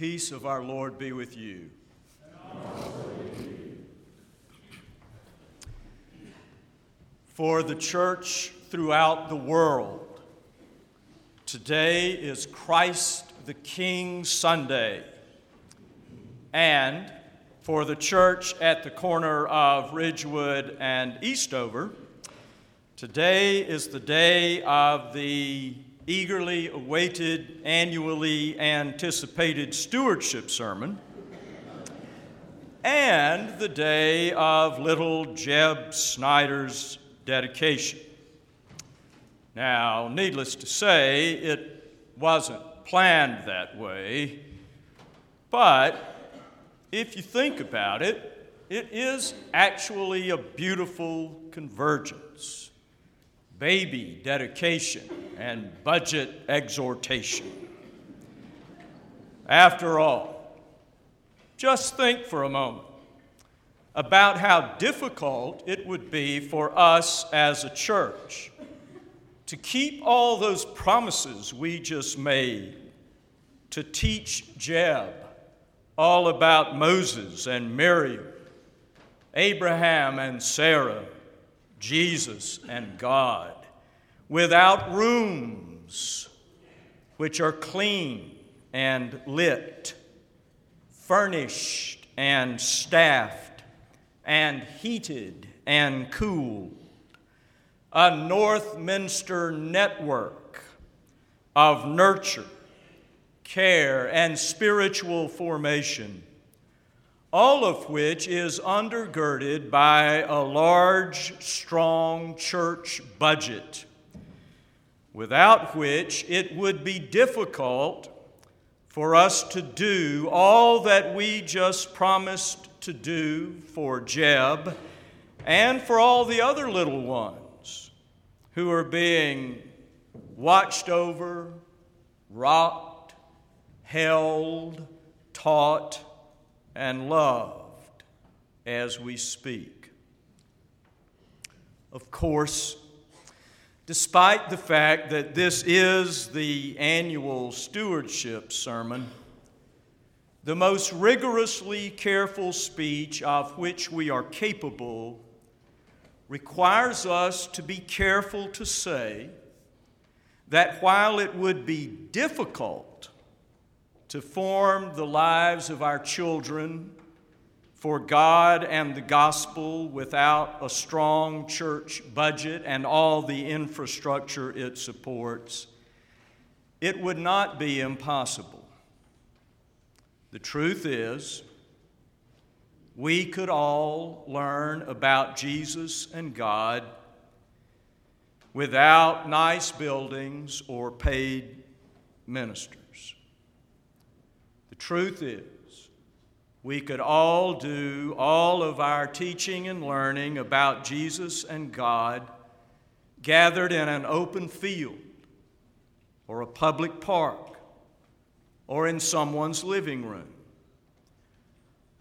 peace of our Lord be with you. For the church throughout the world, today is Christ the King Sunday. And for the church at the corner of Ridgewood and Eastover, today is the day of the eagerly awaited, annually anticipated stewardship sermon, and the day of little Jeb Snyder's dedication. Now, needless to say, it wasn't planned that way, but if you think about it, it is actually a beautiful convergence baby dedication, and budget exhortation. After all, just think for a moment about how difficult it would be for us as a church to keep all those promises we just made, to teach Jeb all about Moses and Miriam, Abraham and Sarah, Jesus and God, without rooms which are clean and lit, furnished and staffed, and heated and cooled, a Northminster network of nurture, care, and spiritual formation all of which is undergirded by a large, strong church budget, without which it would be difficult for us to do all that we just promised to do for Jeb and for all the other little ones who are being watched over, rocked, held, taught, and loved as we speak. Of course, despite the fact that this is the annual stewardship sermon, the most rigorously careful speech of which we are capable requires us to be careful to say that while it would be difficult to form the lives of our children for God and the gospel without a strong church budget and all the infrastructure it supports, it would not be impossible. The truth is, we could all learn about Jesus and God without nice buildings or paid ministers The truth is, we could all do all of our teaching and learning about Jesus and God gathered in an open field or a public park or in someone's living room.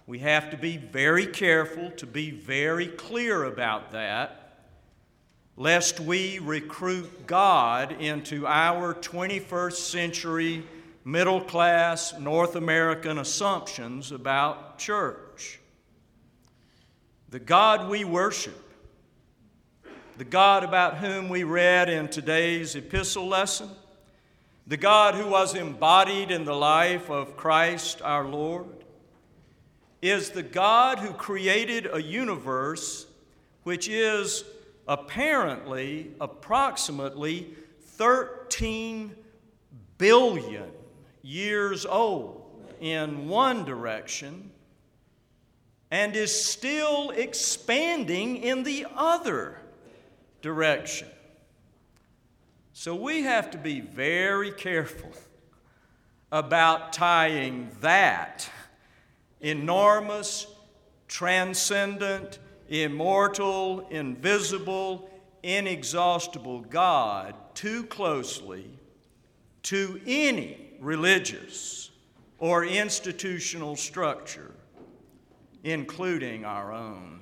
We have to be very careful to be very clear about that, lest we recruit God into our 21st century middle class North American assumptions about church. The God we worship, the God about whom we read in today's epistle lesson, the God who was embodied in the life of Christ our Lord, is the God who created a universe which is apparently approximately 13 billion years old in one direction and is still expanding in the other direction. So we have to be very careful about tying that enormous, transcendent, immortal, invisible, inexhaustible God too closely to any religious or institutional structure, including our own.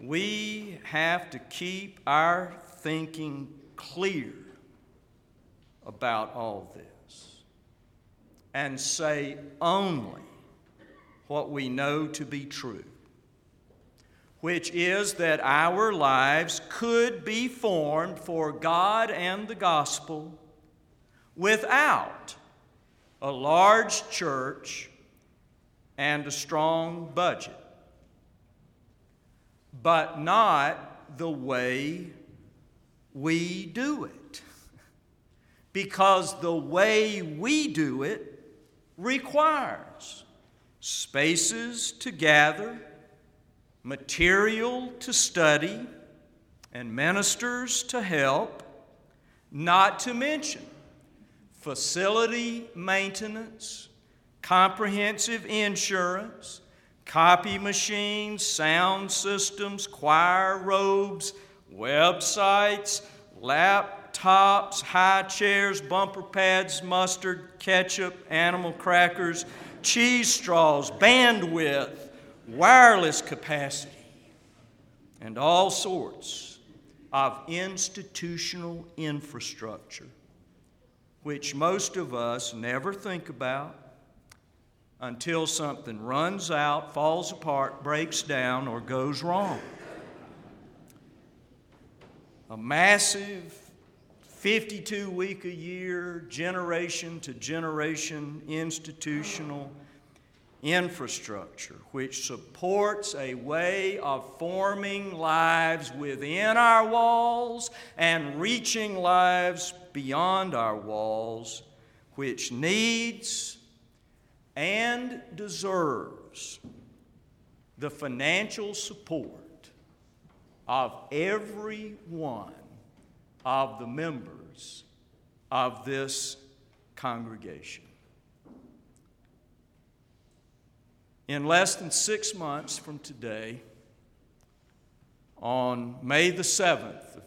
We have to keep our thinking clear about all this. and say only what we know to be true, which is that our lives could be formed for God and the gospel without a large church and a strong budget, but not the way we do it. Because the way we do it requires spaces to gather, material to study, and ministers to help, not to mention facility maintenance, comprehensive insurance, copy machines, sound systems, choir robes, websites, laptops, high chairs, bumper pads, mustard, ketchup, animal crackers, cheese straws, bandwidth, wireless capacity, and all sorts of institutional infrastructure, which most of us never think about until something runs out, falls apart, breaks down, or goes wrong. A massive 52 week a year, generation to generation institutional infrastructure which supports a way of forming lives within our walls and reaching lives beyond our walls, which needs and deserves the financial support of every one of the members of this congregation. In less than six months from today, on May the 7th of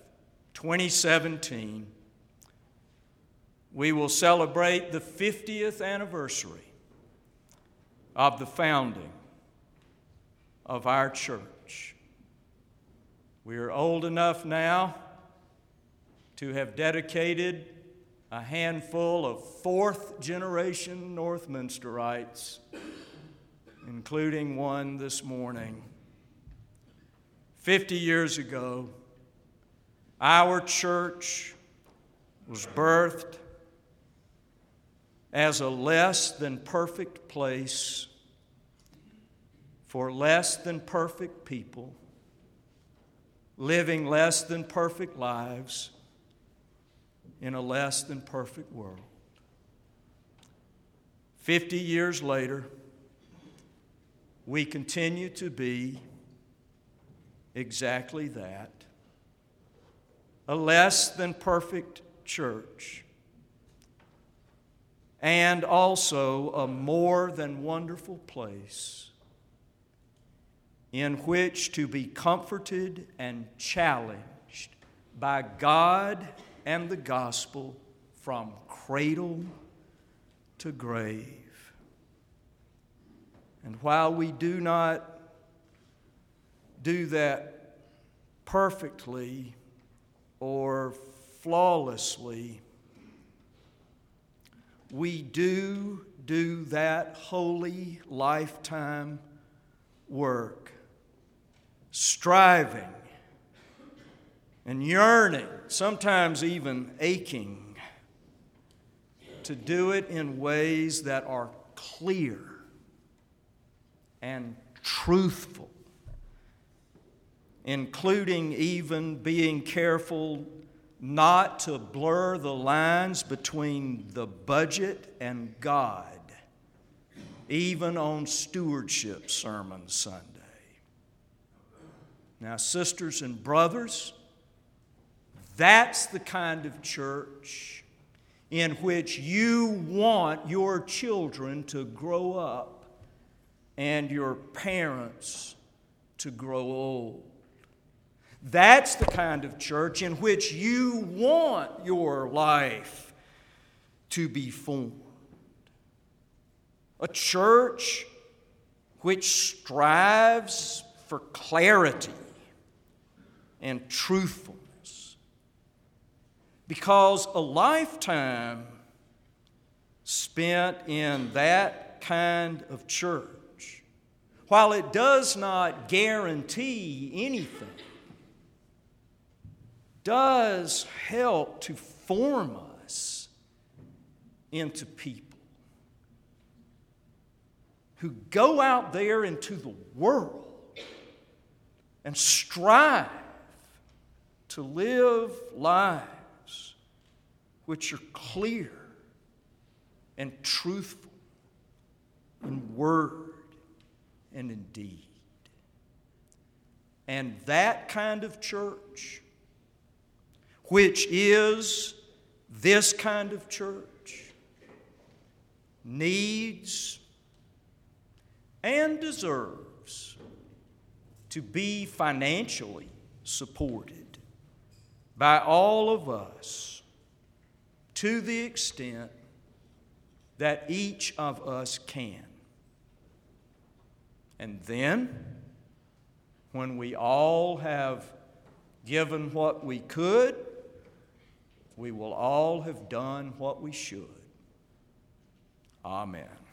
2017, we will celebrate the 50th anniversary of the founding of our church. We are old enough now to have dedicated a handful of fourth generation Northminsterites, including one this morning. Fifty years ago, our church was birthed as a less than perfect place for less than perfect people living less than perfect lives in a less than perfect world. Fifty years later, we continue to be exactly that a less than perfect church, and also a more than wonderful place in which to be comforted and challenged by God and the gospel from cradle to grave. And while we do not do that perfectly or flawlessly, we do do that holy lifetime work, striving and yearning, sometimes even aching, to do it in ways that are clear and truthful, including even being careful not to blur the lines between the budget and God, even on Stewardship Sermon Sunday. Now, sisters and brothers, that's the kind of church in which you want your children to grow up and your parents to grow old. That's the kind of church in which you want your life to be formed. A church which strives for clarity and truthfulness. Because a lifetime spent in that kind of church, while it does not guarantee anything, does help to form us into people who go out there into the world and strive to live lives which are clear and truthful in word and in deed. And that kind of church, which is this kind of church, needs and deserves to be financially supported by all of us to the extent that each of us can. And then, when we all have given what we could, we will all have done what we should. Amen.